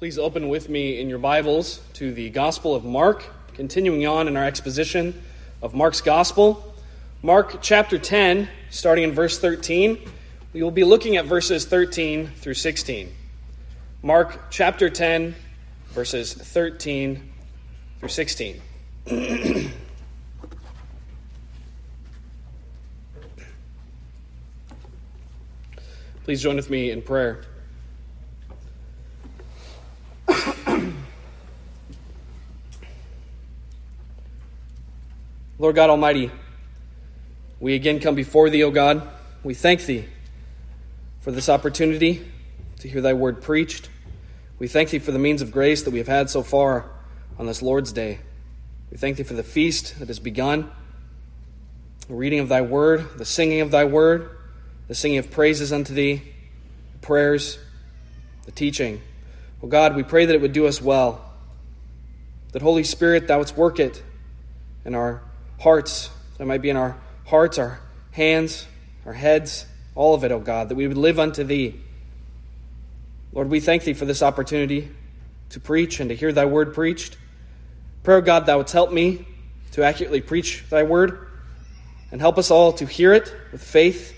Please open with me in your Bibles to the Gospel of Mark, continuing on in our exposition of Mark's Gospel. Mark chapter 10, starting in verse 13. We will be looking at verses 13 through 16. Mark chapter 10, verses 13 through 16. Please join with me in prayer. Lord God Almighty, we again come before Thee, O God. We thank Thee for this opportunity to hear Thy word preached. We thank Thee for the means of grace that we have had so far on this Lord's Day. We thank Thee for the feast that has begun, the reading of Thy word, the singing of Thy word, the singing of praises unto Thee, the prayers, the teaching. O God, we pray that it would do us well, that Holy Spirit, Thou wouldst work it in our hearts, that might be in our hearts, our hands, our heads, all of it, O oh God, that we would live unto Thee. Lord, we thank Thee for this opportunity to preach and to hear Thy word preached. Pray, oh God, Thou wouldst help me to accurately preach Thy word and help us all to hear it with faith,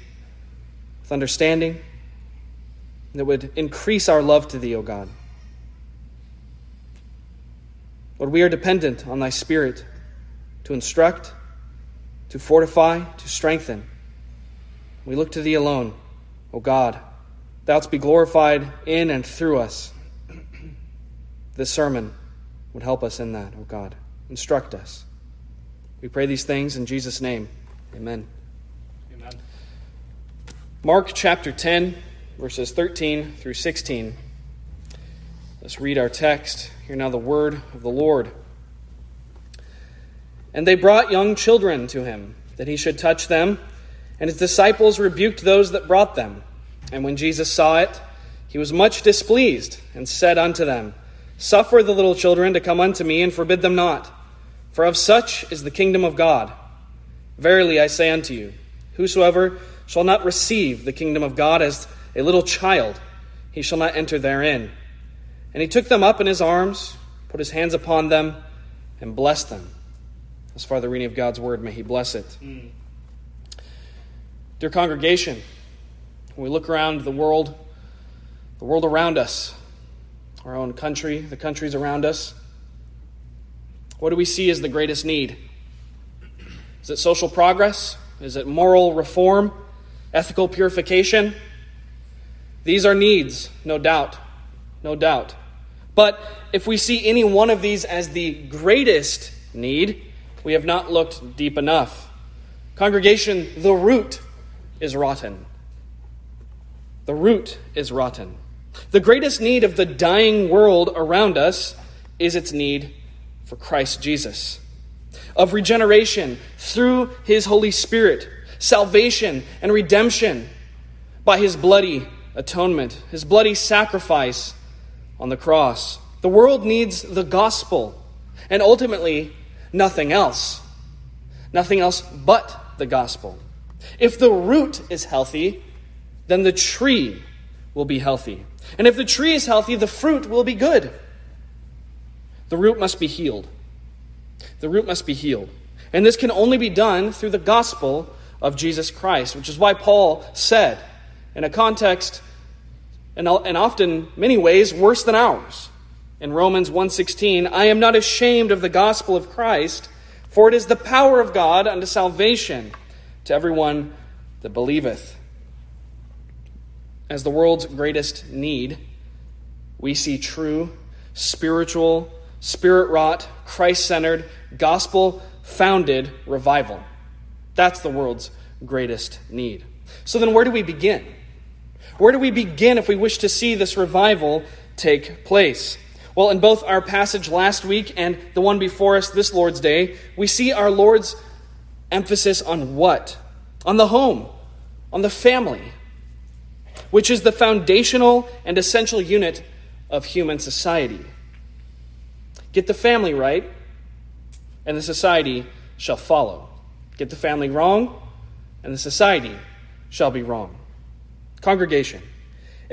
with understanding, that would increase our love to Thee, O God. Lord, we are dependent on Thy Spirit to instruct, to fortify, to strengthen. We look to Thee alone, O God. Thou'st be glorified in and through us. This sermon would help us in that, O God. Instruct us. We pray these things in Jesus' name. Amen. Amen. Mark chapter 10, verses 13 through 16. Let's read our text. Hear now the word of the Lord. And they brought young children to him, that he should touch them. And his disciples rebuked those that brought them. And when Jesus saw it, he was much displeased, and said unto them, Suffer the little children to come unto me, and forbid them not. For of such is the kingdom of God. Verily I say unto you, Whosoever shall not receive the kingdom of God as a little child, he shall not enter therein. And he took them up in his arms, put his hands upon them, and blessed them. As far as the reading of God's word, may He bless it. Mm. Dear congregation, when we look around the world, the world around us, our own country, the countries around us, what do we see as the greatest need? Is it social progress? Is it moral reform? Ethical purification? These are needs, no doubt. No doubt. But if we see any one of these as the greatest need, we have not looked deep enough. Congregation, the root is rotten. The root is rotten. The greatest need of the dying world around us is its need for Christ Jesus, of regeneration through his Holy Spirit, salvation and redemption by his bloody atonement, his bloody sacrifice on the cross. The world needs the gospel and ultimately nothing else. Nothing else but the gospel. If the root is healthy, then the tree will be healthy. And if the tree is healthy, the fruit will be good. The root must be healed. The root must be healed. And this can only be done through the gospel of Jesus Christ, which is why Paul said, in a context, and often many ways, worse than ours, in Romans 1:16, I am not ashamed of the gospel of Christ, for it is the power of God unto salvation to everyone that believeth. As the world's greatest need, we see true, spiritual, spirit wrought, Christ centered, gospel founded revival. That's the world's greatest need. So then, where do we begin? Where do we begin if we wish to see this revival take place? Well, in both our passage last week and the one before us this Lord's Day, we see our Lord's emphasis on what? On the home, on the family, which is the foundational and essential unit of human society. Get the family right, and the society shall follow. Get the family wrong, and the society shall be wrong. Congregation,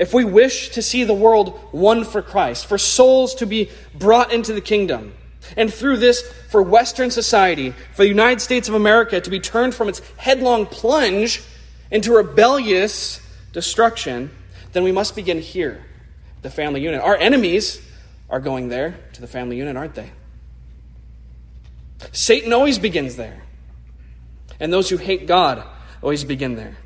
if we wish to see the world won for Christ, for souls to be brought into the kingdom, and through this, for Western society, for the United States of America to be turned from its headlong plunge into rebellious destruction, then we must begin here, the family unit. Our enemies are going there to the family unit, aren't they? Satan always begins there. And those who hate God always begin there.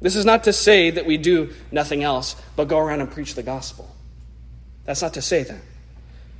This is not to say that we do nothing else but go around and preach the gospel. That's not to say that.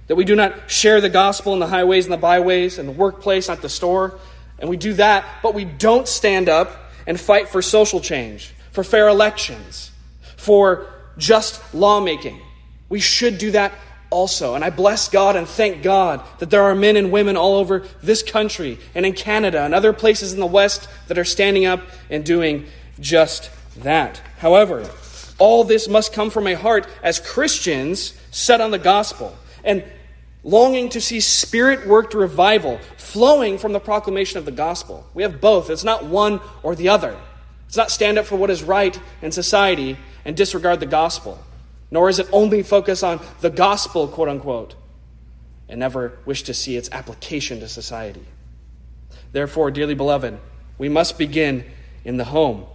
That we do not share the gospel in the highways and the byways and the workplace, not the store. And we do that, but we don't stand up and fight for social change, for fair elections, for just lawmaking. We should do that also. And I bless God and thank God that there are men and women all over this country and in Canada and other places in the West that are standing up and doing just that. However, all this must come from a heart as Christians set on the gospel and longing to see spirit worked revival flowing from the proclamation of the gospel. We have both. It's not one or the other. It's not stand up for what is right in society and disregard the gospel, nor is it only focus on the gospel, quote unquote, and never wish to see its application to society. Therefore, dearly beloved, we must begin in the home.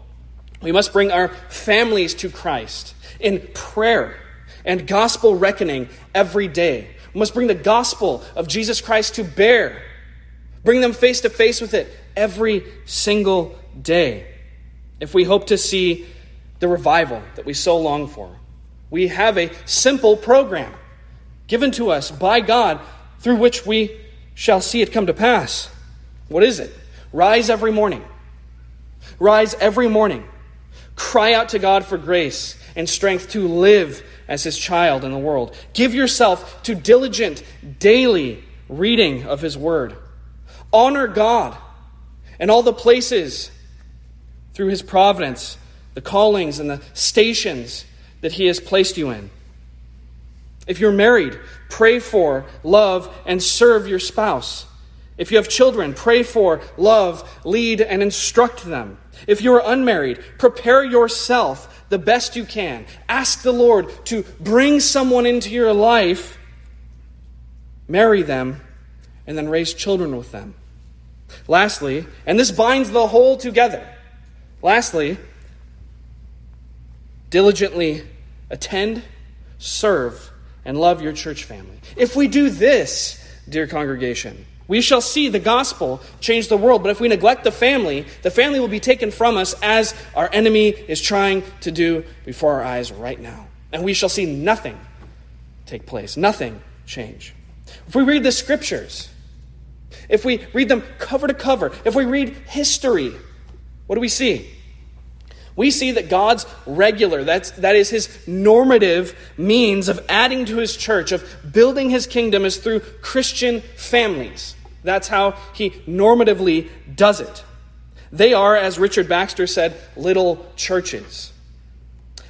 We must bring our families to Christ in prayer and gospel reckoning every day. We must bring the gospel of Jesus Christ to bear, bring them face to face with it every single day. If we hope to see the revival that we so long for, we have a simple program given to us by God through which we shall see it come to pass. What is it? Rise every morning. Rise every morning Cry out to God for grace and strength to live as his child in the world. Give yourself to diligent, daily reading of his word. Honor God and all the places through his providence, the callings and the stations that he has placed you in. If you're married, pray for, love, and serve your spouse. If you have children, pray for, love, lead, and instruct them. If you are unmarried, prepare yourself the best you can. Ask the Lord to bring someone into your life, marry them, and then raise children with them. Lastly, and this binds the whole together. Lastly, diligently attend, serve, and love your church family. If we do this, dear congregation, we shall see the gospel change the world. But if we neglect the family, the family will be taken from us as our enemy is trying to do before our eyes right now. And we shall see nothing take place, nothing change. If we read the scriptures, if we read them cover to cover, if we read history, what do we see? We see that God's regular, that's, that is his normative means of adding to his church, of building his kingdom, is through Christian families. That's how he normatively does it. They are, as Richard Baxter said, little churches.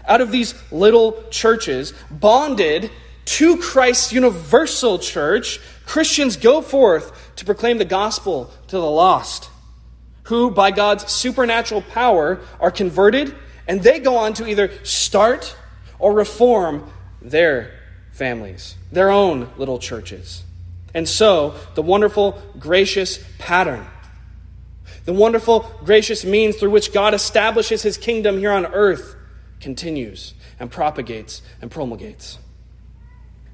Out of these little churches, bonded to Christ's universal church, Christians go forth to proclaim the gospel to the lost, who, by God's supernatural power, are converted, and they go on to either start or reform their families, their own little churches. And so, the wonderful, gracious pattern, the wonderful, gracious means through which God establishes his kingdom here on earth continues and propagates and promulgates.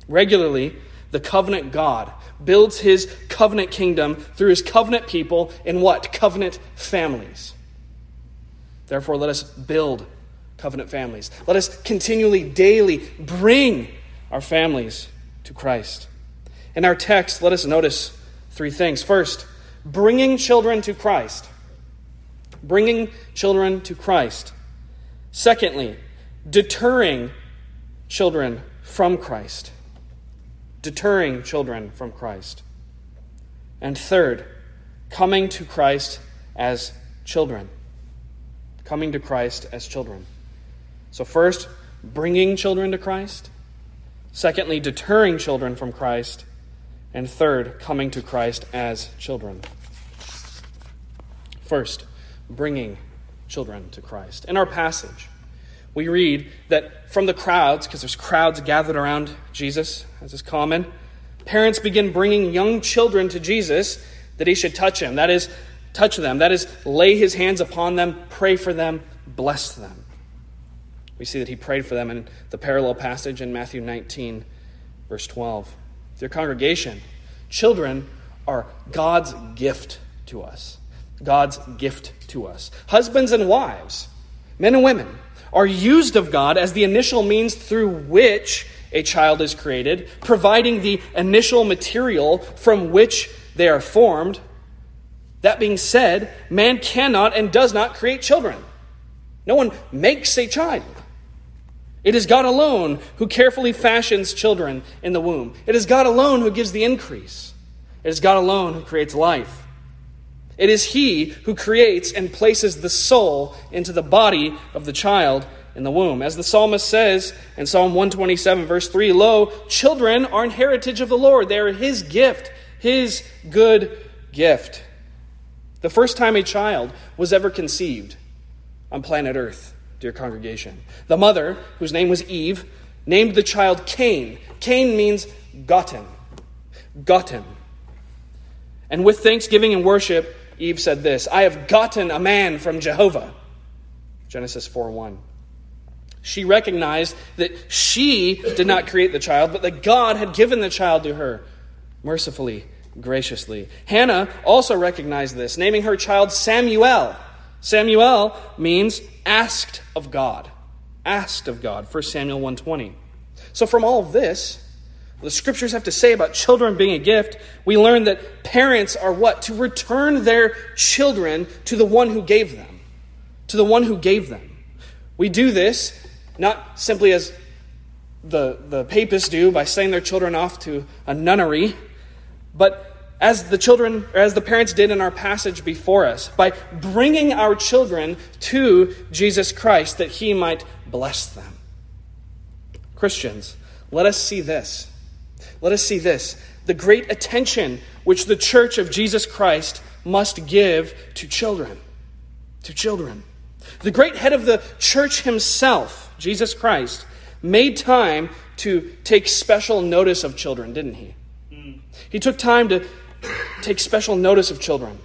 Regularly, the covenant God builds his covenant kingdom through his covenant people in what? Covenant families. Therefore, let us build covenant families. Let us continually, daily bring our families to Christ. In our text, let us notice three things. First, bringing children to Christ. Bringing children to Christ. Secondly, deterring children from Christ. Deterring children from Christ. And third, coming to Christ as children. Coming to Christ as children. So, first, bringing children to Christ. Secondly, deterring children from Christ. And third, coming to Christ as children. First, bringing children to Christ. In our passage, we read that from the crowds, because there's crowds gathered around Jesus, as is common, parents begin bringing young children to Jesus that he should touch him. That is, touch them. That is, lay his hands upon them, pray for them, bless them. We see that he prayed for them in the parallel passage in Matthew 19, verse 12. Dear congregation, children are God's gift to us. God's gift to us. Husbands and wives, men and women, are used of God as the initial means through which a child is created, providing the initial material from which they are formed. That being said, man cannot and does not create children. No one makes a child. It is God alone who carefully fashions children in the womb. It is God alone who gives the increase. It is God alone who creates life. It is He who creates and places the soul into the body of the child in the womb. As the psalmist says in Psalm 127, verse 3 Lo, children are an heritage of the Lord. They are His gift, His good gift. The first time a child was ever conceived on planet Earth, dear congregation, the mother, whose name was Eve, named the child Cain. Cain means gotten. Gotten. And with thanksgiving and worship, Eve said this I have gotten a man from Jehovah. Genesis 4 1. She recognized that she did not create the child, but that God had given the child to her mercifully, graciously. Hannah also recognized this, naming her child Samuel. Samuel means asked of God. Asked of God, 1 Samuel 120. So from all of this, the scriptures have to say about children being a gift, we learn that parents are what? To return their children to the one who gave them. To the one who gave them. We do this not simply as the, the papists do by sending their children off to a nunnery, but as the children, or as the parents did in our passage before us, by bringing our children to Jesus Christ that he might bless them. Christians, let us see this let us see this the great attention which the church of Jesus Christ must give to children. To children. The great head of the church himself, Jesus Christ, made time to take special notice of children, didn't he? Mm. He took time to take special notice of children.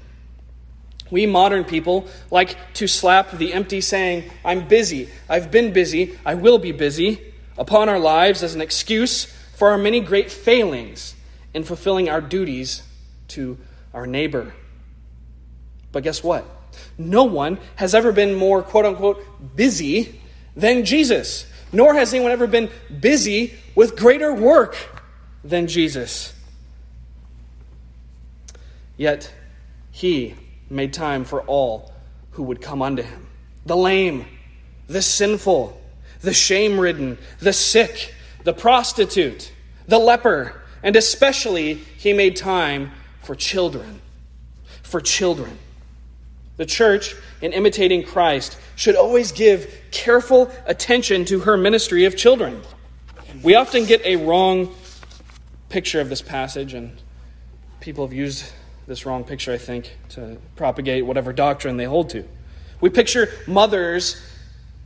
We modern people like to slap the empty saying, I'm busy, I've been busy, I will be busy, upon our lives as an excuse for our many great failings in fulfilling our duties to our neighbor. But guess what? No one has ever been more, quote unquote, busy than Jesus, nor has anyone ever been busy with greater work than Jesus. Yet, he made time for all who would come unto him the lame, the sinful, the shame ridden, the sick, the prostitute, the leper, and especially he made time for children. For children. The church, in imitating Christ, should always give careful attention to her ministry of children. We often get a wrong picture of this passage, and people have used this wrong picture, I think, to propagate whatever doctrine they hold to. We picture mothers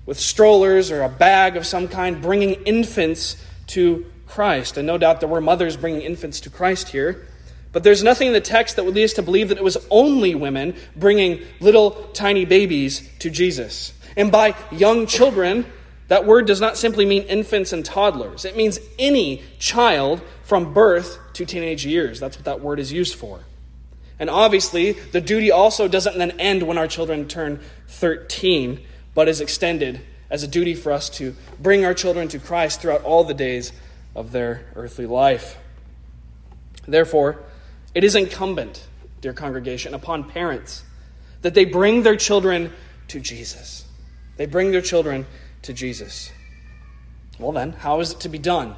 with strollers or a bag of some kind bringing infants to Christ. And no doubt there were mothers bringing infants to Christ here. But there's nothing in the text that would lead us to believe that it was only women bringing little tiny babies to Jesus. And by young children, that word does not simply mean infants and toddlers. It means any child from birth to teenage years. That's what that word is used for. And obviously, the duty also doesn't then end when our children turn 13, but is extended as a duty for us to bring our children to Christ throughout all the days of their earthly life. Therefore, it is incumbent, dear congregation, upon parents that they bring their children to Jesus. They bring their children to Jesus. Well, then, how is it to be done?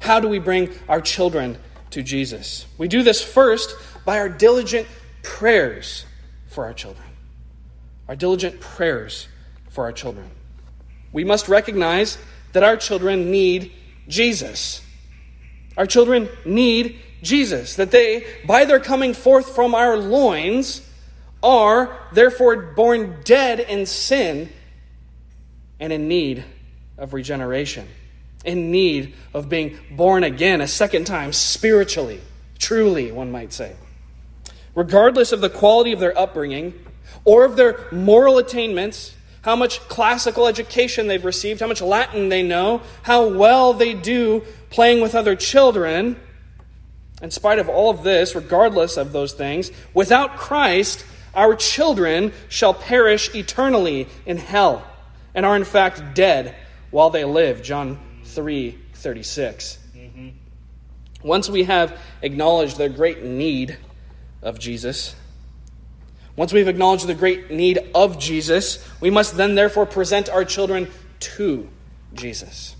How do we bring our children to Jesus? We do this first by our diligent prayers for our children. Our diligent prayers for our children. We must recognize that our children need Jesus. Our children need Jesus, that they, by their coming forth from our loins, are therefore born dead in sin and in need of regeneration, in need of being born again a second time, spiritually, truly, one might say. Regardless of the quality of their upbringing or of their moral attainments, how much classical education they've received, how much Latin they know, how well they do playing with other children, in spite of all of this, regardless of those things, without Christ, our children shall perish eternally in hell and are in fact dead while they live. John 3 36. Mm-hmm. Once we have acknowledged the great need of Jesus, once we've acknowledged the great need of Jesus, we must then therefore present our children to Jesus.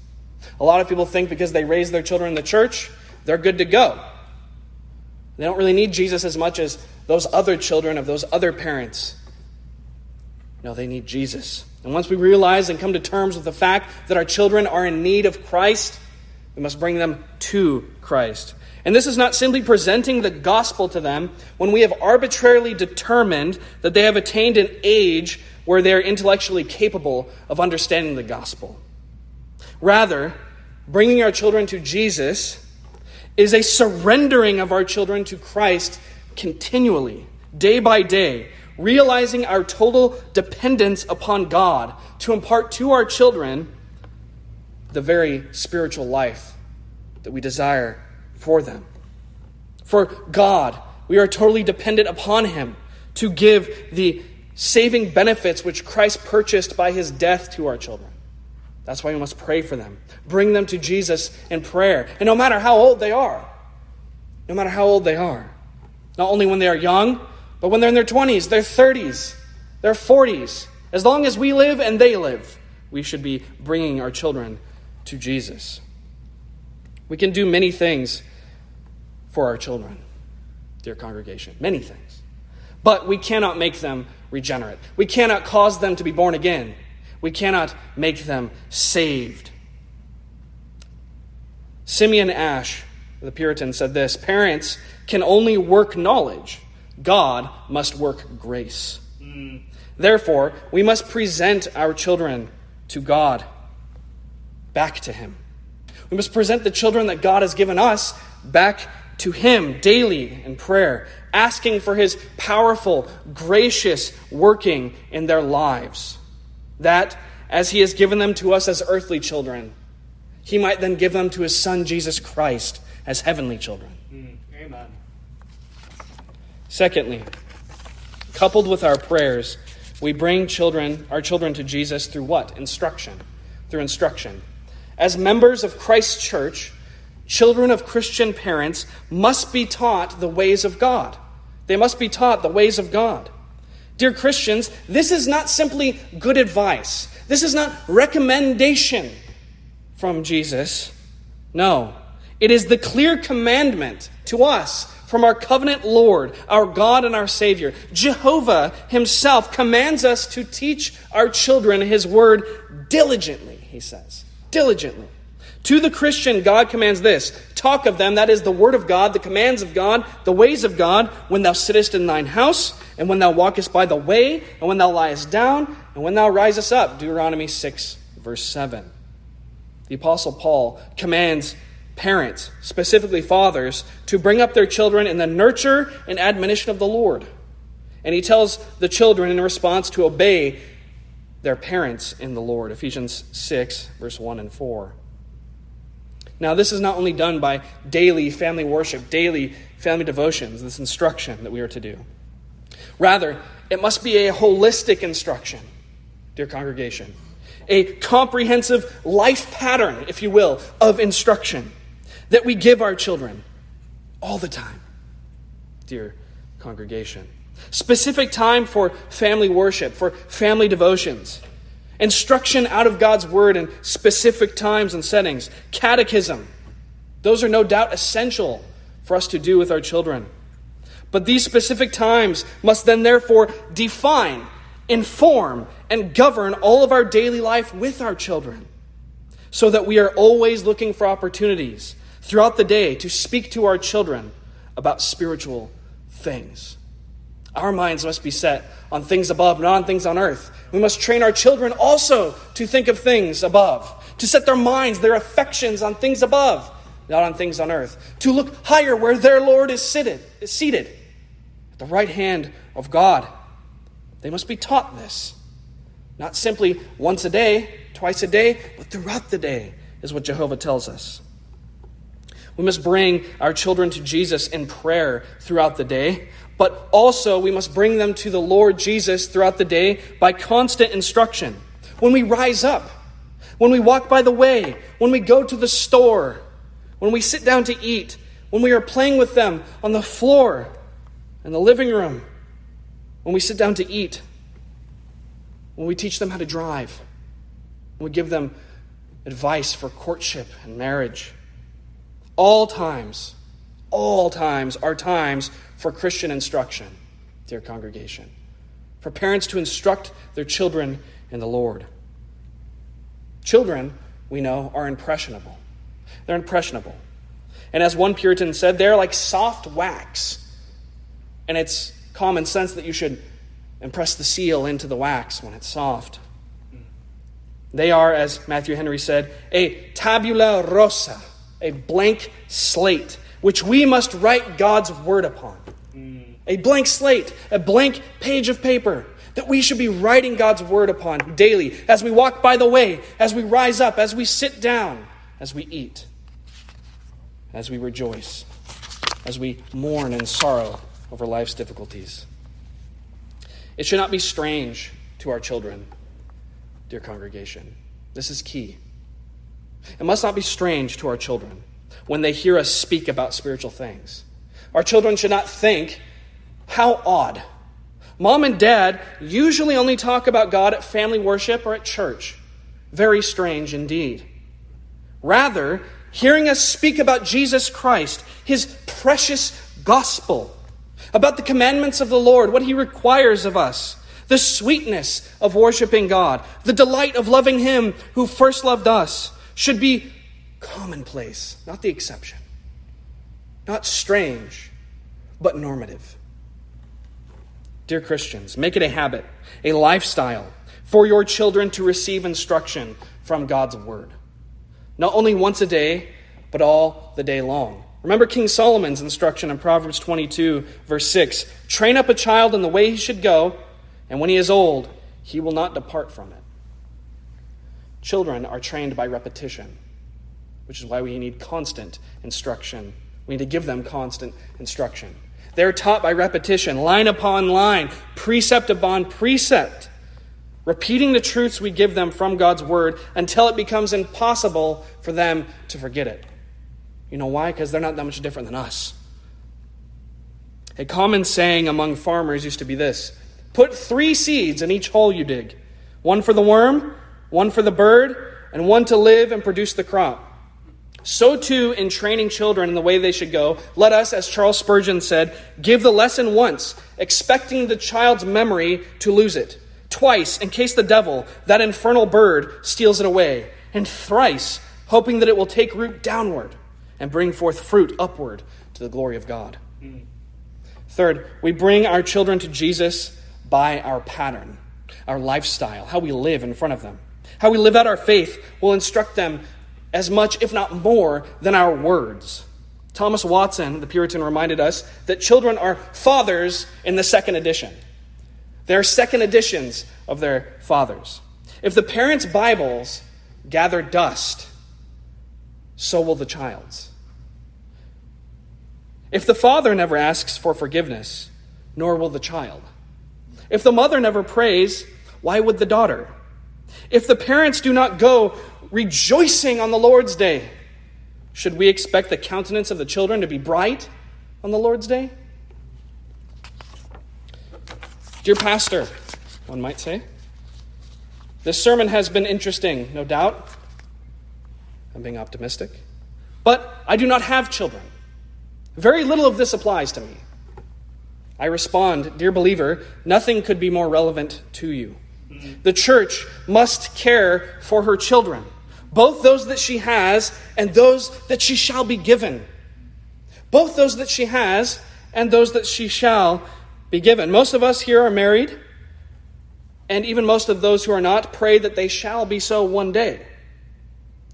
A lot of people think because they raise their children in the church, they're good to go. They don't really need Jesus as much as those other children of those other parents. No, they need Jesus. And once we realize and come to terms with the fact that our children are in need of Christ, we must bring them to Christ. And this is not simply presenting the gospel to them when we have arbitrarily determined that they have attained an age where they are intellectually capable of understanding the gospel. Rather, bringing our children to Jesus is a surrendering of our children to Christ continually, day by day, realizing our total dependence upon God to impart to our children the very spiritual life that we desire for them. For God, we are totally dependent upon Him to give the saving benefits which Christ purchased by His death to our children. That's why we must pray for them. Bring them to Jesus in prayer. And no matter how old they are, no matter how old they are, not only when they are young, but when they're in their 20s, their 30s, their 40s, as long as we live and they live, we should be bringing our children to Jesus. We can do many things for our children, dear congregation, many things. But we cannot make them regenerate. We cannot cause them to be born again. We cannot make them saved. Simeon Ash, the Puritan, said this Parents can only work knowledge, God must work grace. Mm. Therefore, we must present our children to God, back to Him. We must present the children that God has given us back to Him daily in prayer, asking for His powerful, gracious working in their lives that as he has given them to us as earthly children, he might then give them to his son Jesus Christ as heavenly children. Mm, amen. Secondly, coupled with our prayers, we bring children, our children to Jesus through what? Instruction. Through instruction. As members of Christ's church, children of Christian parents must be taught the ways of God. They must be taught the ways of God. Dear Christians, this is not simply good advice. This is not recommendation from Jesus. No, it is the clear commandment to us from our covenant Lord, our God and our Savior. Jehovah Himself commands us to teach our children His word diligently, He says. Diligently. To the Christian, God commands this talk of them, that is the word of God, the commands of God, the ways of God, when thou sittest in thine house, and when thou walkest by the way, and when thou liest down, and when thou risest up. Deuteronomy 6, verse 7. The Apostle Paul commands parents, specifically fathers, to bring up their children in the nurture and admonition of the Lord. And he tells the children in response to obey their parents in the Lord. Ephesians 6, verse 1 and 4. Now, this is not only done by daily family worship, daily family devotions, this instruction that we are to do. Rather, it must be a holistic instruction, dear congregation, a comprehensive life pattern, if you will, of instruction that we give our children all the time, dear congregation. Specific time for family worship, for family devotions Instruction out of God's word in specific times and settings. Catechism. Those are no doubt essential for us to do with our children. But these specific times must then therefore define, inform, and govern all of our daily life with our children so that we are always looking for opportunities throughout the day to speak to our children about spiritual things. Our minds must be set on things above, not on things on earth. We must train our children also to think of things above, to set their minds, their affections on things above, not on things on earth, to look higher where their Lord is seated, is seated at the right hand of God. They must be taught this. Not simply once a day, twice a day, but throughout the day, is what Jehovah tells us. We must bring our children to Jesus in prayer throughout the day, but also we must bring them to the Lord Jesus throughout the day by constant instruction. When we rise up, when we walk by the way, when we go to the store, when we sit down to eat, when we are playing with them on the floor, in the living room, when we sit down to eat, when we teach them how to drive, when we give them advice for courtship and marriage. All times, all times are times for Christian instruction, dear congregation, for parents to instruct their children in the Lord. Children, we know, are impressionable. They're impressionable. And as one Puritan said, they're like soft wax. And it's common sense that you should impress the seal into the wax when it's soft. They are, as Matthew Henry said, a tabula rasa, a blank slate, which we must write God's word upon. A blank slate, a blank page of paper that we should be writing God's word upon daily as we walk by the way, as we rise up, as we sit down, as we eat, as we rejoice, as we mourn and sorrow over life's difficulties. It should not be strange to our children, dear congregation. This is key. It must not be strange to our children when they hear us speak about spiritual things. Our children should not think, how odd. Mom and dad usually only talk about God at family worship or at church. Very strange indeed. Rather, hearing us speak about Jesus Christ, his precious gospel, about the commandments of the Lord, what He requires of us, the sweetness of worshiping God, the delight of loving Him who first loved us, should be commonplace, not the exception. Not strange, but normative. Dear Christians, make it a habit, a lifestyle for your children to receive instruction from God's Word. Not only once a day, but all the day long. Remember King Solomon's instruction in Proverbs 22, verse 6 Train up a child in the way he should go, and when he is old, he will not depart from it. Children are trained by repetition, which is why we need constant instruction. We need to give them constant instruction. They're taught by repetition, line upon line, precept upon precept, repeating the truths we give them from God's Word until it becomes impossible for them to forget it. You know why? Because they're not that much different than us. A common saying among farmers used to be this Put three seeds in each hole you dig one for the worm, one for the bird, and one to live and produce the crop. So, too, in training children in the way they should go, let us, as Charles Spurgeon said, give the lesson once, expecting the child's memory to lose it, twice, in case the devil, that infernal bird, steals it away, and thrice, hoping that it will take root downward and bring forth fruit upward to the glory of God. Third, we bring our children to Jesus by our pattern, our lifestyle, how we live in front of them. How we live out our faith will instruct them as much, if not more, than our words. Thomas Watson, the Puritan, reminded us that children are fathers in the second edition. They're second editions of their fathers. If the parents' Bibles gather dust, so will the child's. If the father never asks for forgiveness, nor will the child. If the mother never prays, why would the daughter? If the parents do not go rejoicing on the Lord's day, should we expect the countenance of the children to be bright on the Lord's day? Dear Pastor, one might say, this sermon has been interesting, no doubt. I'm being optimistic. But I do not have children. Very little of this applies to me. I respond, Dear believer, nothing could be more relevant to you. The church must care for her children, both those that she has and those that she shall be given. Both those that she has and those that she shall be given. Most of us here are married, and even most of those who are not pray that they shall be so one day.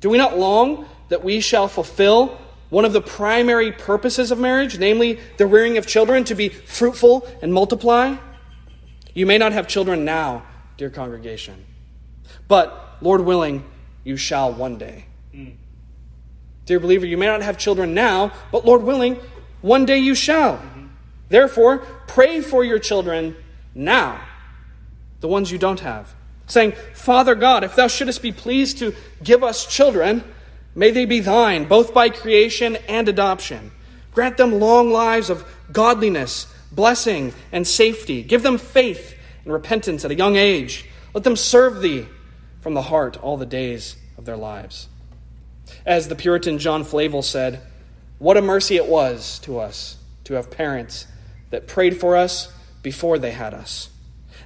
Do we not long that we shall fulfill one of the primary purposes of marriage, namely the rearing of children to be fruitful and multiply? You may not have children now, dear congregation, but Lord willing, you shall one day. Mm. Dear believer, you may not have children now, but Lord willing, one day you shall. Mm-hmm. Therefore, pray for your children now, the ones you don't have, saying, Father God, if thou shouldest be pleased to give us children, may they be thine, both by creation and adoption. Grant them long lives of godliness, blessing, and safety. Give them faith and repentance at a young age. Let them serve thee from the heart all the days of their lives. As the Puritan John Flavel said, what a mercy it was to us to have parents that prayed for us before they had us,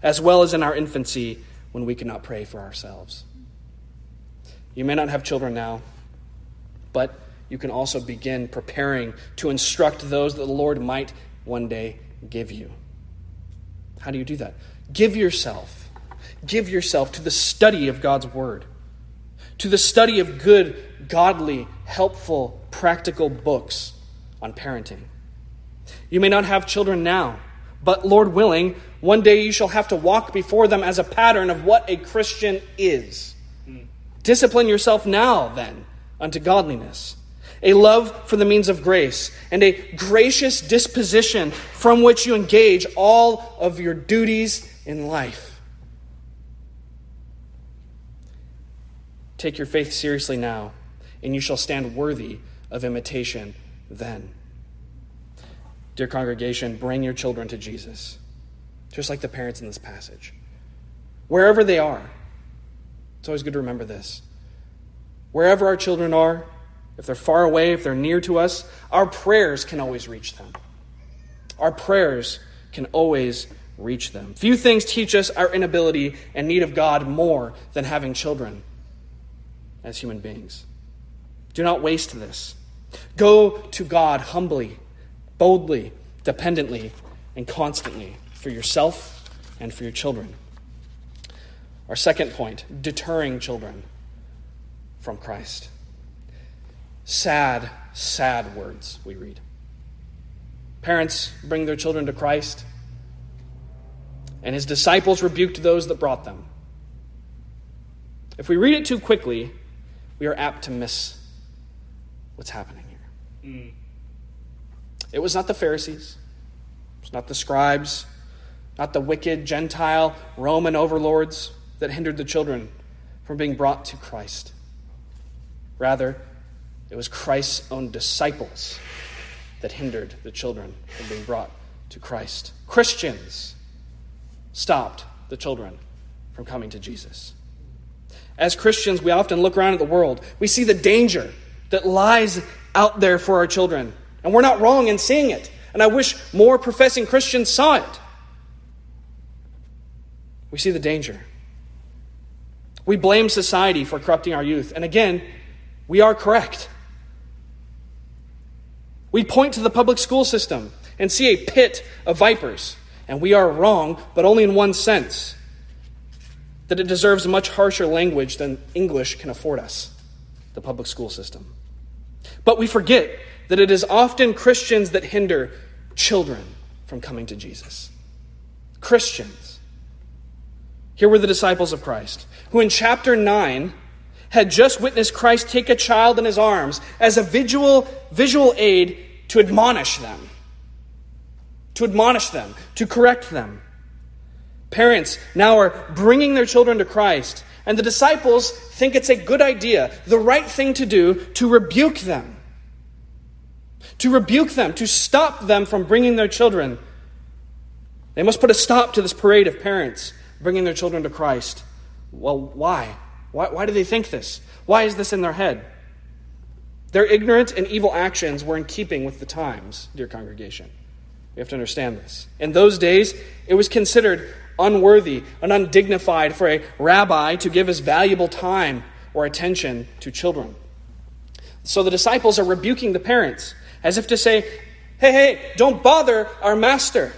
as well as in our infancy when we could not pray for ourselves. You may not have children now, but you can also begin preparing to instruct those that the Lord might one day give you. How do you do that? Give yourself. Give yourself to the study of God's Word, to the study of good, godly, helpful, practical books on parenting. You may not have children now, but Lord willing, one day you shall have to walk before them as a pattern of what a Christian is. Hmm. Discipline yourself now, then, unto godliness, a love for the means of grace, and a gracious disposition from which you engage all of your duties in life. Take your faith seriously now, and you shall stand worthy of imitation then. Dear congregation, bring your children to Jesus, just like the parents in this passage. Wherever they are, it's always good to remember this. Wherever our children are, if they're far away, if they're near to us, our prayers can always reach them. Our prayers can always reach them. Few things teach us our inability and need of God more than having children as human beings. Do not waste this. Go to God humbly boldly, dependently, and constantly for yourself and for your children. Our second point deterring children from Christ. Sad, sad words we read. Parents bring their children to Christ, and his disciples rebuked those that brought them. If we read it too quickly, we are apt to miss what's happening here. Mm. It was not the Pharisees, it was not the scribes, not the wicked Gentile Roman overlords that hindered the children from being brought to Christ. Rather, it was Christ's own disciples that hindered the children from being brought to Christ. Christians stopped the children from coming to Jesus. As Christians, we often look around at the world. We see the danger that lies out there for our children. And we're not wrong in seeing it. And I wish more professing Christians saw it. We see the danger. We blame society for corrupting our youth. And again, we are correct. We point to the public school system and see a pit of vipers. And we are wrong, but only in one sense that it deserves much harsher language than English can afford us, the public school system. But we forget that it is often Christians that hinder children from coming to Jesus. Christians. Here were the disciples of Christ, who in chapter 9 had just witnessed Christ take a child in his arms as a visual, visual aid to admonish them. To admonish them, to correct them. Parents now are bringing their children to Christ, and the disciples think it's a good idea, the right thing to do, to rebuke them to rebuke them, to stop them from bringing their children. They must put a stop to this parade of parents bringing their children to Christ. Well, why? Why, why do they think this? Why is this in their head? Their ignorant and evil actions were in keeping with the times, dear congregation. We have to understand this. In those days, it was considered unworthy and undignified for a rabbi to give his valuable time or attention to children. So the disciples are rebuking the parents as if to say, hey, hey, don't bother our master.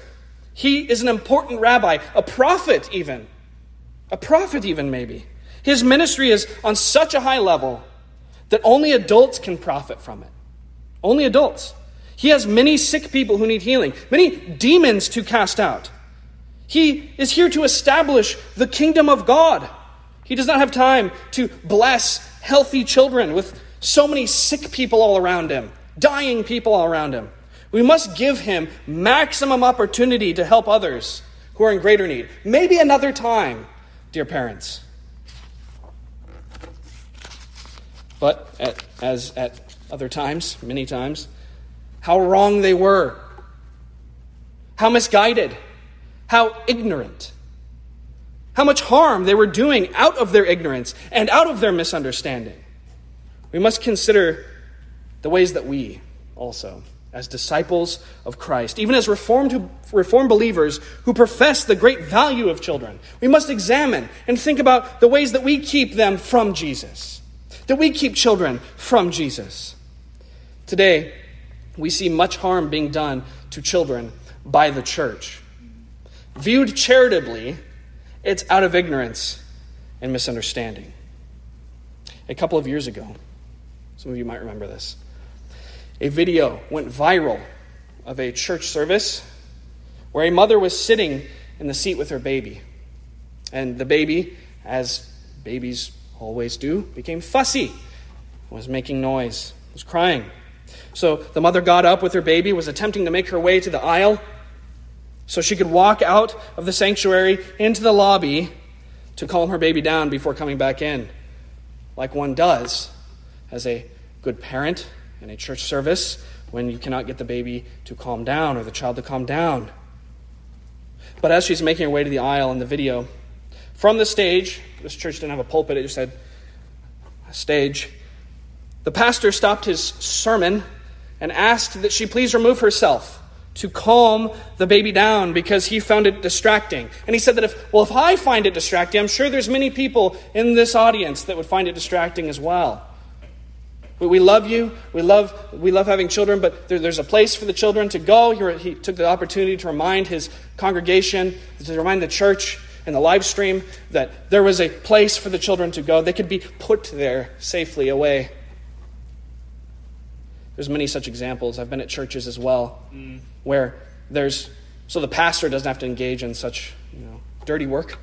He is an important rabbi, a prophet, even. A prophet, even, maybe. His ministry is on such a high level that only adults can profit from it. Only adults. He has many sick people who need healing, many demons to cast out. He is here to establish the kingdom of God. He does not have time to bless healthy children with so many sick people all around him, dying people all around him. We must give him maximum opportunity to help others who are in greater need. Maybe another time, dear parents. But at, as at other times, many times, how wrong they were, how misguided, how ignorant, how much harm they were doing out of their ignorance and out of their misunderstanding. We must consider the ways that we also, as disciples of Christ, even as reformed, reformed believers who profess the great value of children, we must examine and think about the ways that we keep them from Jesus, that we keep children from Jesus. Today, we see much harm being done to children by the church. Viewed charitably, it's out of ignorance and misunderstanding. A couple of years ago, some of you might remember this, a video went viral of a church service where a mother was sitting in the seat with her baby. And the baby, as babies always do, became fussy, was making noise, was crying. So the mother got up with her baby, was attempting to make her way to the aisle so she could walk out of the sanctuary into the lobby to calm her baby down before coming back in, like one does as a good parent in a church service when you cannot get the baby to calm down or the child to calm down. But as she's making her way to the aisle in the video, from the stage, this church didn't have a pulpit, it just had a stage. The pastor stopped his sermon and asked that she please remove herself to calm the baby down because he found it distracting. And he said that if, well, if I find it distracting, I'm sure there's many people in this audience that would find it distracting as well. We love you. We love, we love having children, but there, there's a place for the children to go. He, he took the opportunity to remind his congregation, to remind the church and the live stream that there was a place for the children to go. They could be put there safely away. There's many such examples. I've been at churches as well mm. where there's so the pastor doesn't have to engage in such you know dirty work.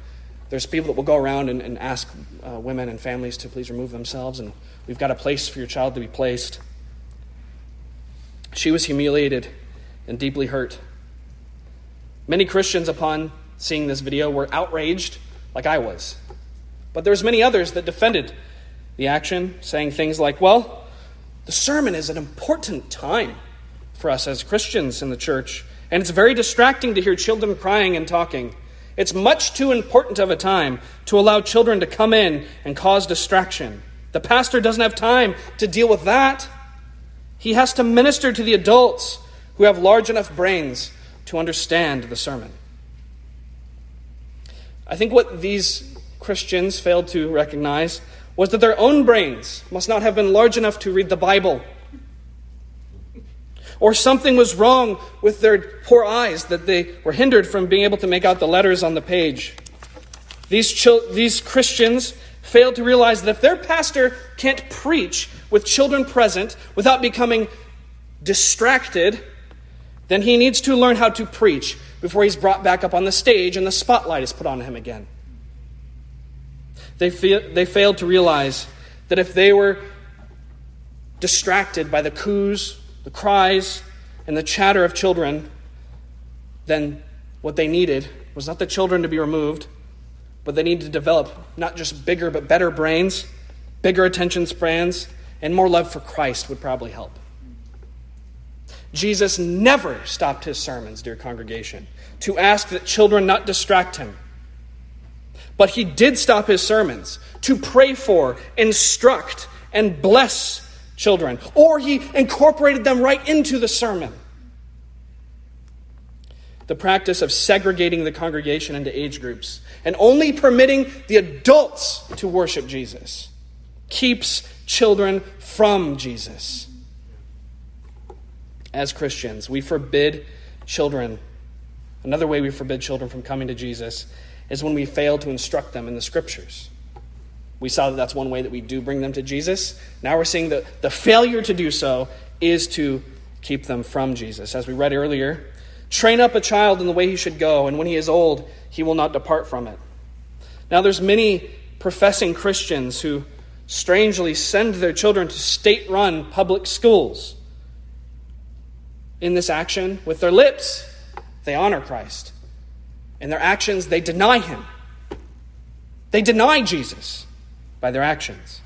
There's people that will go around and, and ask uh, women and families to please remove themselves, and we've got a place for your child to be placed. She was humiliated and deeply hurt. Many Christians, upon seeing this video, were outraged, like I was. But there's many others that defended the action, saying things like, "Well, the sermon is an important time for us as Christians in the church, and it's very distracting to hear children crying and talking. It's much too important of a time to allow children to come in and cause distraction. The pastor doesn't have time to deal with that. He has to minister to the adults who have large enough brains to understand the sermon. I think what these Christians failed to recognize was that their own brains must not have been large enough to read the Bible. Or something was wrong with their poor eyes that they were hindered from being able to make out the letters on the page. These, these Christians failed to realize that if their pastor can't preach with children present without becoming distracted, then he needs to learn how to preach before he's brought back up on the stage and the spotlight is put on him again. They, feel, they failed to realize that if they were distracted by the coos, the cries, and the chatter of children, then what they needed was not the children to be removed, but they needed to develop not just bigger but better brains, bigger attention spans, and more love for Christ would probably help. Jesus never stopped his sermons, dear congregation, to ask that children not distract him but he did stop his sermons to pray for, instruct, and bless children, or he incorporated them right into the sermon. The practice of segregating the congregation into age groups and only permitting the adults to worship Jesus keeps children from Jesus. As Christians, we forbid children. Another way we forbid children from coming to Jesus is when we fail to instruct them in the scriptures. We saw that that's one way that we do bring them to Jesus. Now we're seeing that the failure to do so is to keep them from Jesus. As we read earlier, train up a child in the way he should go, and when he is old, he will not depart from it. Now there's many professing Christians who strangely send their children to state-run public schools. In this action, with their lips, they honor Christ. In their actions, they deny him. They deny Jesus by their actions.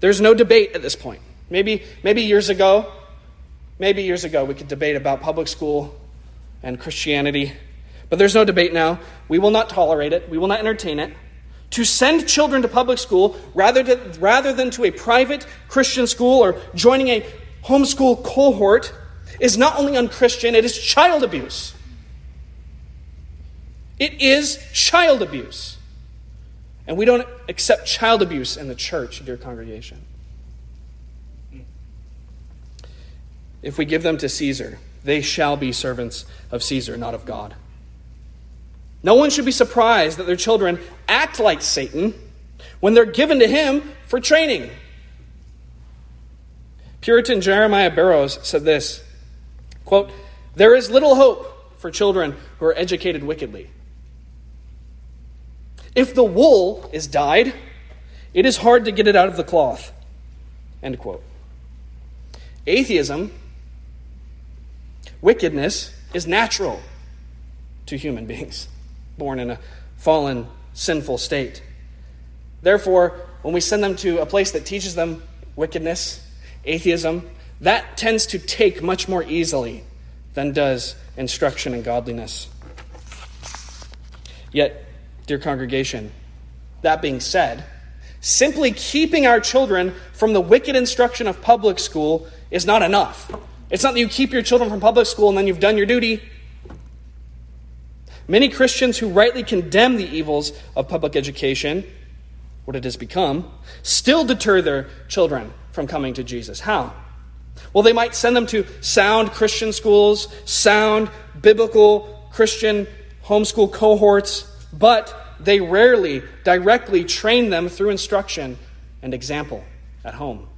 There's no debate at this point. Maybe, maybe years ago, maybe years ago, we could debate about public school and Christianity, but there's no debate now. We will not tolerate it, we will not entertain it. To send children to public school rather, to, rather than to a private Christian school or joining a homeschool cohort is not only unchristian, it is child abuse. It is child abuse. And we don't accept child abuse in the church, dear congregation. If we give them to Caesar, they shall be servants of Caesar, not of God. No one should be surprised that their children act like Satan when they're given to him for training. Puritan Jeremiah Burroughs said this quote, There is little hope for children who are educated wickedly. If the wool is dyed, it is hard to get it out of the cloth. End quote. Atheism, wickedness, is natural to human beings, born in a fallen, sinful state. Therefore, when we send them to a place that teaches them wickedness, atheism, that tends to take much more easily than does instruction in godliness. Yet, dear congregation. That being said, simply keeping our children from the wicked instruction of public school is not enough. It's not that you keep your children from public school and then you've done your duty. Many Christians who rightly condemn the evils of public education, what it has become, still deter their children from coming to Jesus. How? Well, they might send them to sound Christian schools, sound biblical Christian homeschool cohorts, but they rarely directly train them through instruction and example at home.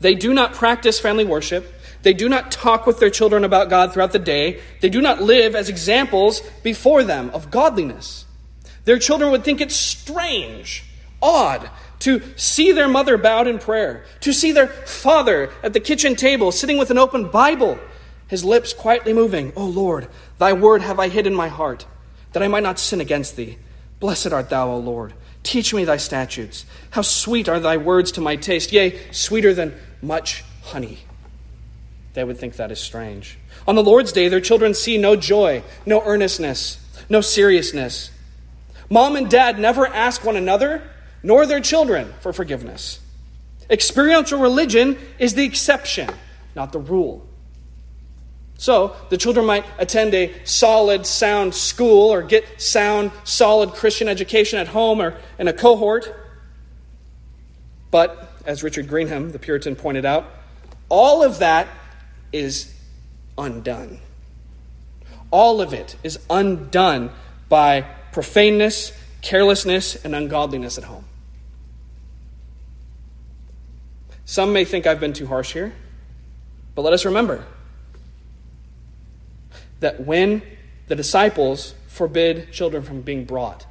They do not practice family worship. They do not talk with their children about God throughout the day. They do not live as examples before them of godliness. Their children would think it strange, odd, to see their mother bowed in prayer, to see their father at the kitchen table sitting with an open Bible, his lips quietly moving, O Lord, thy word have I hid in my heart that I might not sin against thee. Blessed art thou, O Lord. Teach me thy statutes. How sweet are thy words to my taste, yea, sweeter than much honey. They would think that is strange. On the Lord's day, their children see no joy, no earnestness, no seriousness. Mom and dad never ask one another, nor their children, for forgiveness. Experiential religion is the exception, not the rule. So, the children might attend a solid, sound school or get sound, solid Christian education at home or in a cohort. But, as Richard Greenham, the Puritan, pointed out, all of that is undone. All of it is undone by profaneness, carelessness, and ungodliness at home. Some may think I've been too harsh here, but let us remember that when the disciples forbid children from being brought,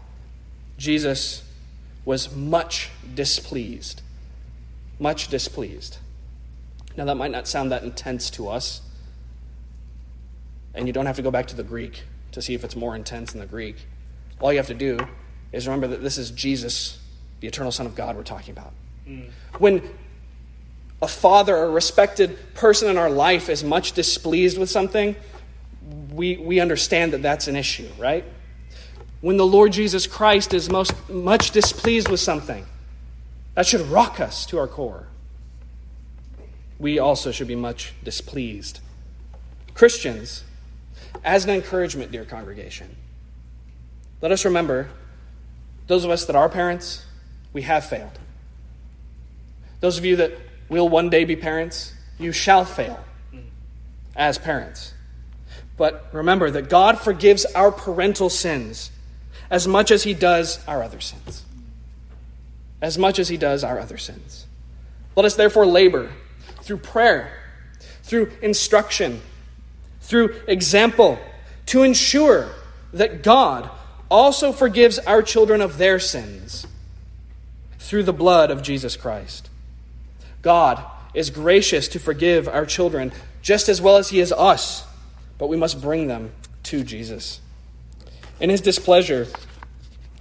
Jesus was much displeased. Much displeased. Now, that might not sound that intense to us, and you don't have to go back to the Greek to see if it's more intense in the Greek. All you have to do is remember that this is Jesus, the eternal Son of God, we're talking about. Mm. When a father a respected person in our life is much displeased with something, we, we understand that that's an issue, right? When the Lord Jesus Christ is most much displeased with something, that should rock us to our core. We also should be much displeased. Christians, as an encouragement, dear congregation, let us remember those of us that are parents, we have failed. Those of you that will one day be parents, you shall fail as parents. But remember that God forgives our parental sins as much as he does our other sins. as much as he does our other sins. Let us therefore labor through prayer, through instruction, through example, to ensure that God also forgives our children of their sins through the blood of Jesus Christ. God is gracious to forgive our children just as well as He is us, but we must bring them to Jesus. In His displeasure,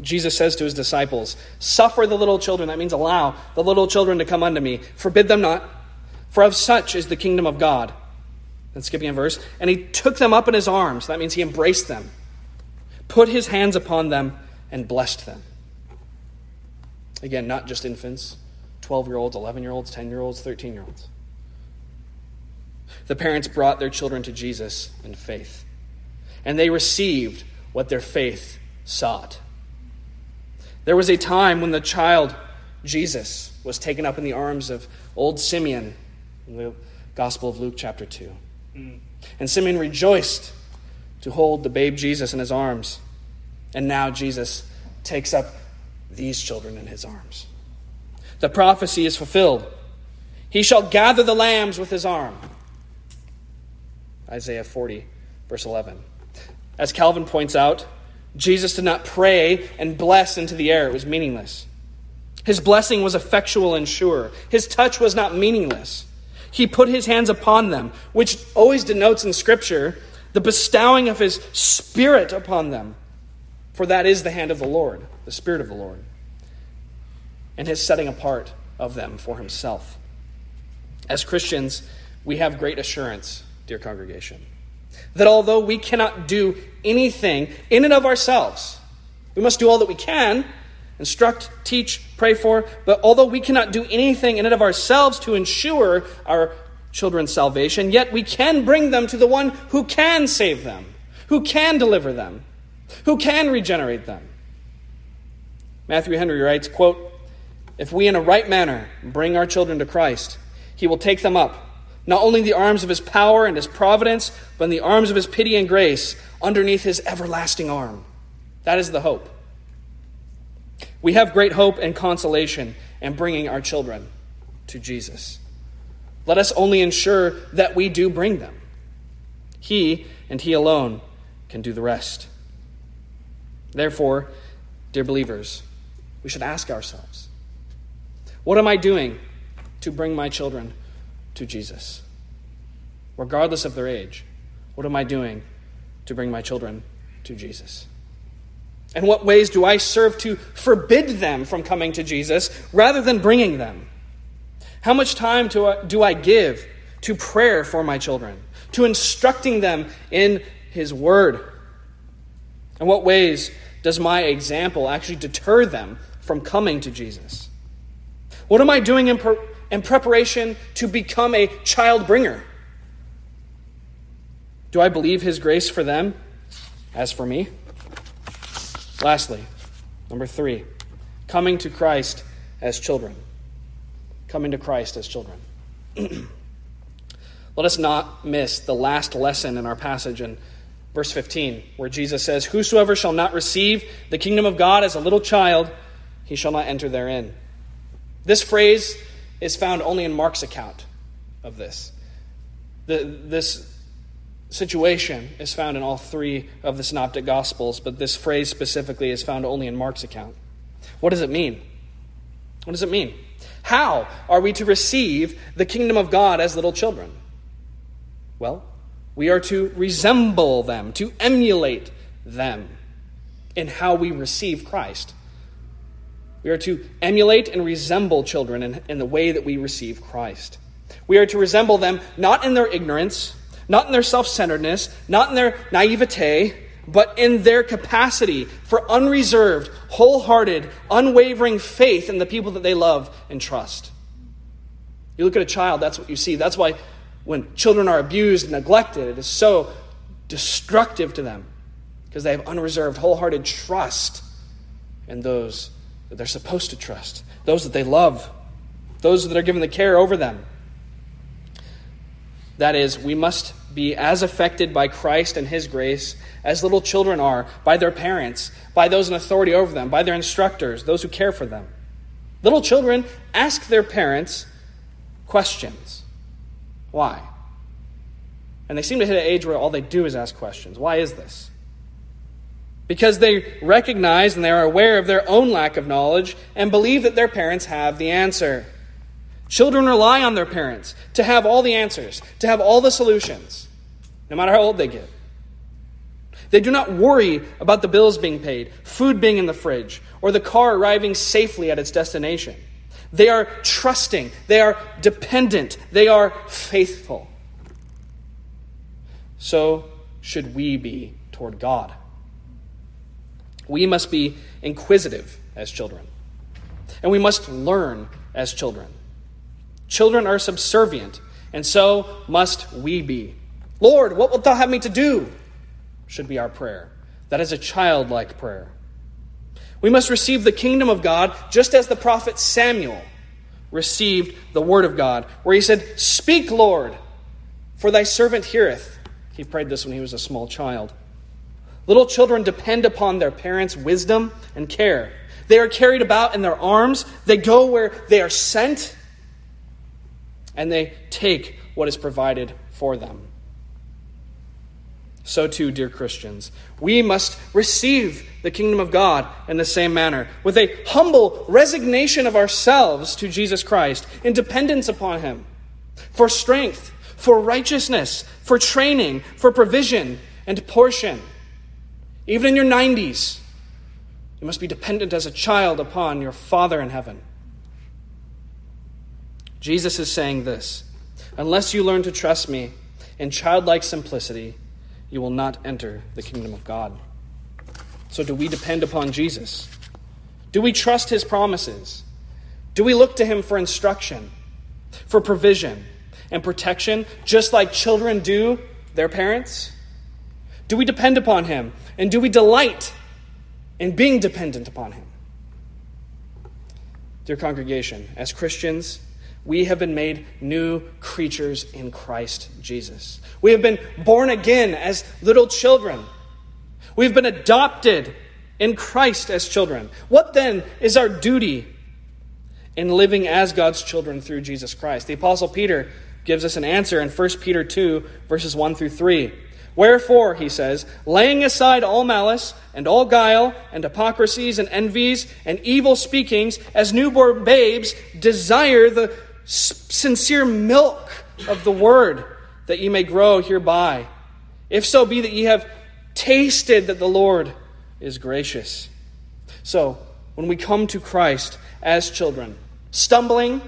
Jesus says to his disciples, Suffer the little children, that means allow the little children to come unto me. Forbid them not, for of such is the kingdom of God. And skipping a verse, and he took them up in his arms, that means he embraced them, put his hands upon them, and blessed them. Again, not just infants, 12 year olds, 11 year olds, 10 year olds, 13 year olds. The parents brought their children to Jesus in faith, and they received what their faith sought. There was a time when the child, Jesus, was taken up in the arms of old Simeon in the Gospel of Luke, chapter 2. Mm. And Simeon rejoiced to hold the babe Jesus in his arms. And now Jesus takes up these children in his arms. The prophecy is fulfilled. He shall gather the lambs with his arm. Isaiah 40, verse 11. As Calvin points out, Jesus did not pray and bless into the air, it was meaningless. His blessing was effectual and sure. His touch was not meaningless. He put his hands upon them, which always denotes in Scripture the bestowing of his Spirit upon them. For that is the hand of the Lord, the Spirit of the Lord, and his setting apart of them for himself. As Christians, we have great assurance, dear congregation that although we cannot do anything in and of ourselves, we must do all that we can instruct, teach, pray for, but although we cannot do anything in and of ourselves to ensure our children's salvation, yet we can bring them to the one who can save them, who can deliver them, who can regenerate them. Matthew Henry writes, quote, If we in a right manner bring our children to Christ, he will take them up not only in the arms of his power and his providence, but in the arms of his pity and grace underneath his everlasting arm. That is the hope. We have great hope and consolation in bringing our children to Jesus. Let us only ensure that we do bring them. He and He alone can do the rest. Therefore, dear believers, we should ask ourselves what am I doing to bring my children to Jesus, regardless of their age. What am I doing to bring my children to Jesus? And what ways do I serve to forbid them from coming to Jesus rather than bringing them? How much time do I, uh, do I give to prayer for my children, to instructing them in His Word? And what ways does my example actually deter them from coming to Jesus? What am I doing in, per- in preparation to become a child bringer. Do I believe His grace for them as for me? Lastly, number three, coming to Christ as children. Coming to Christ as children. Let us not miss the last lesson in our passage in verse 15, where Jesus says, Whosoever shall not receive the kingdom of God as a little child, he shall not enter therein. This phrase is found only in Mark's account of this. The, this situation is found in all three of the Synoptic Gospels, but this phrase specifically is found only in Mark's account. What does it mean? What does it mean? How are we to receive the kingdom of God as little children? Well, we are to resemble them, to emulate them in how we receive Christ. We are to emulate and resemble children in, in the way that we receive Christ. We are to resemble them not in their ignorance, not in their self centeredness, not in their naivete, but in their capacity for unreserved, wholehearted, unwavering faith in the people that they love and trust. You look at a child, that's what you see. That's why when children are abused and neglected, it is so destructive to them because they have unreserved, wholehearted trust in those that they're supposed to trust, those that they love, those that are given the care over them. That is, we must be as affected by Christ and His grace as little children are by their parents, by those in authority over them, by their instructors, those who care for them. Little children ask their parents questions. Why? And they seem to hit an age where all they do is ask questions. Why is this? Because they recognize and they are aware of their own lack of knowledge and believe that their parents have the answer. Children rely on their parents to have all the answers, to have all the solutions, no matter how old they get. They do not worry about the bills being paid, food being in the fridge, or the car arriving safely at its destination. They are trusting, they are dependent, they are faithful. So should we be toward God. We must be inquisitive as children, and we must learn as children. Children are subservient, and so must we be. Lord, what wilt thou have me to do? should be our prayer. That is a childlike prayer. We must receive the kingdom of God just as the prophet Samuel received the word of God, where he said, Speak, Lord, for thy servant heareth. He prayed this when he was a small child. Little children depend upon their parents' wisdom and care. They are carried about in their arms, they go where they are sent, and they take what is provided for them so too, dear Christians, we must receive the kingdom of God in the same manner, with a humble resignation of ourselves to Jesus Christ, in dependence upon Him, for strength, for righteousness, for training, for provision and portion. Even in your 90s, you must be dependent as a child upon your Father in heaven. Jesus is saying this Unless you learn to trust me in childlike simplicity, you will not enter the kingdom of God. So, do we depend upon Jesus? Do we trust his promises? Do we look to him for instruction, for provision, and protection, just like children do their parents? Do we depend upon him? And do we delight in being dependent upon him? Dear congregation, as Christians, we have been made new creatures in Christ Jesus. We have been born again as little children. We've been adopted in Christ as children. What then is our duty in living as God's children through Jesus Christ? The Apostle Peter gives us an answer in 1 Peter 2, verses 1 through 3. Wherefore, he says, laying aside all malice and all guile and hypocrisies and envies and evil speakings, as newborn babes, desire the sincere milk of the word, that ye may grow hereby. If so be that ye have tasted that the Lord is gracious. So, when we come to Christ as children, stumbling,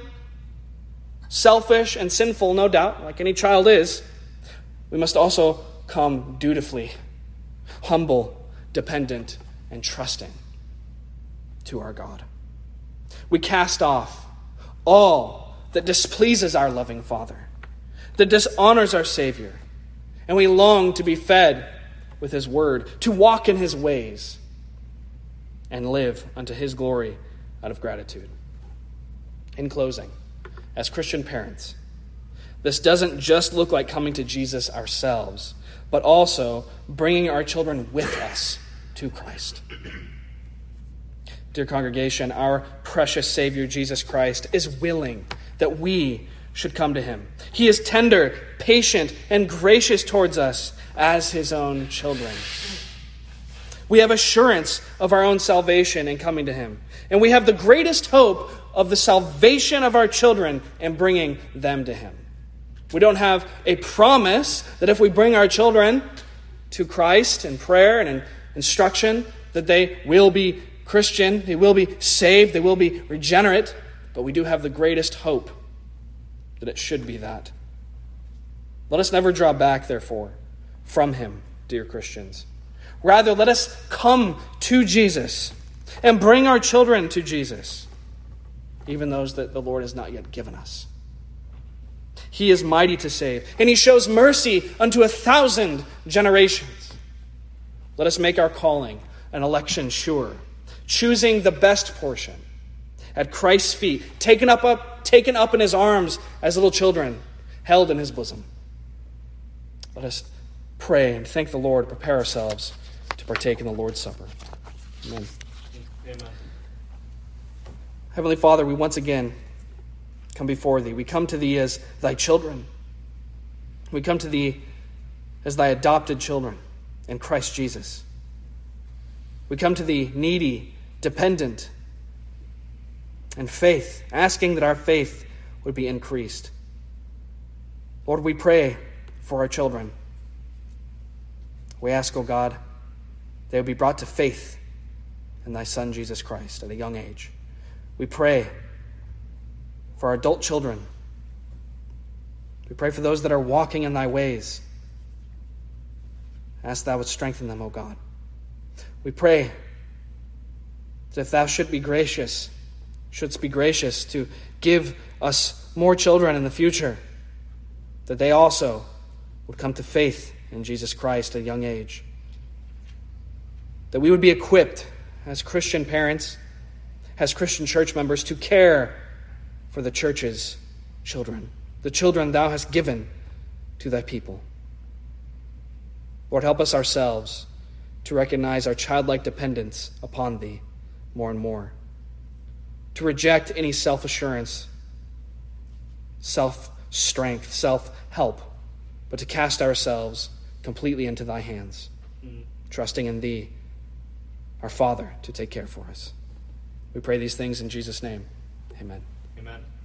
selfish, and sinful, no doubt, like any child is, we must also come dutifully, humble, dependent, and trusting to our God. We cast off all that displeases our loving Father, that dishonors our Savior, and we long to be fed with His Word, to walk in His ways, and live unto His glory out of gratitude. In closing, as Christian parents, this doesn't just look like coming to Jesus ourselves, but also bringing our children with us to Christ. Dear congregation, our precious Savior Jesus Christ is willing that we should come to him. He is tender, patient, and gracious towards us as his own children. We have assurance of our own salvation in coming to him. And we have the greatest hope of the salvation of our children in bringing them to him. We don't have a promise that if we bring our children to Christ in prayer and in instruction, that they will be Christian, they will be saved, they will be regenerate. But we do have the greatest hope that it should be that. Let us never draw back, therefore, from Him, dear Christians. Rather, let us come to Jesus and bring our children to Jesus, even those that the Lord has not yet given us. He is mighty to save, and He shows mercy unto a thousand generations. Let us make our calling and election sure, choosing the best portion at Christ's feet, taken up, up, taken up in his arms as little children, held in his bosom. Let us pray and thank the Lord, prepare ourselves to partake in the Lord's Supper. Amen. Amen. Heavenly Father, we once again come before Thee. We come to Thee as Thy children. We come to Thee as Thy adopted children in Christ Jesus. We come to Thee needy, dependent, and faith, asking that our faith would be increased. Lord, we pray for our children. We ask, O oh God, they would be brought to faith in Thy Son, Jesus Christ, at a young age. We pray for our adult children. We pray for those that are walking in Thy ways. Ask Thou would strengthen them, O God. We pray that if Thou should be gracious, shouldst be gracious to give us more children in the future, that they also would come to faith in Jesus Christ at a young age. That we would be equipped as Christian parents, as Christian church members, to care for the church's children, the children thou hast given to thy people. Lord, help us ourselves to recognize our childlike dependence upon thee more and more, to reject any self assurance, self strength, self help, but to cast ourselves completely into thy hands, mm-hmm. trusting in thee, our Father, to take care for us. We pray these things in Jesus' name. Amen. Amen.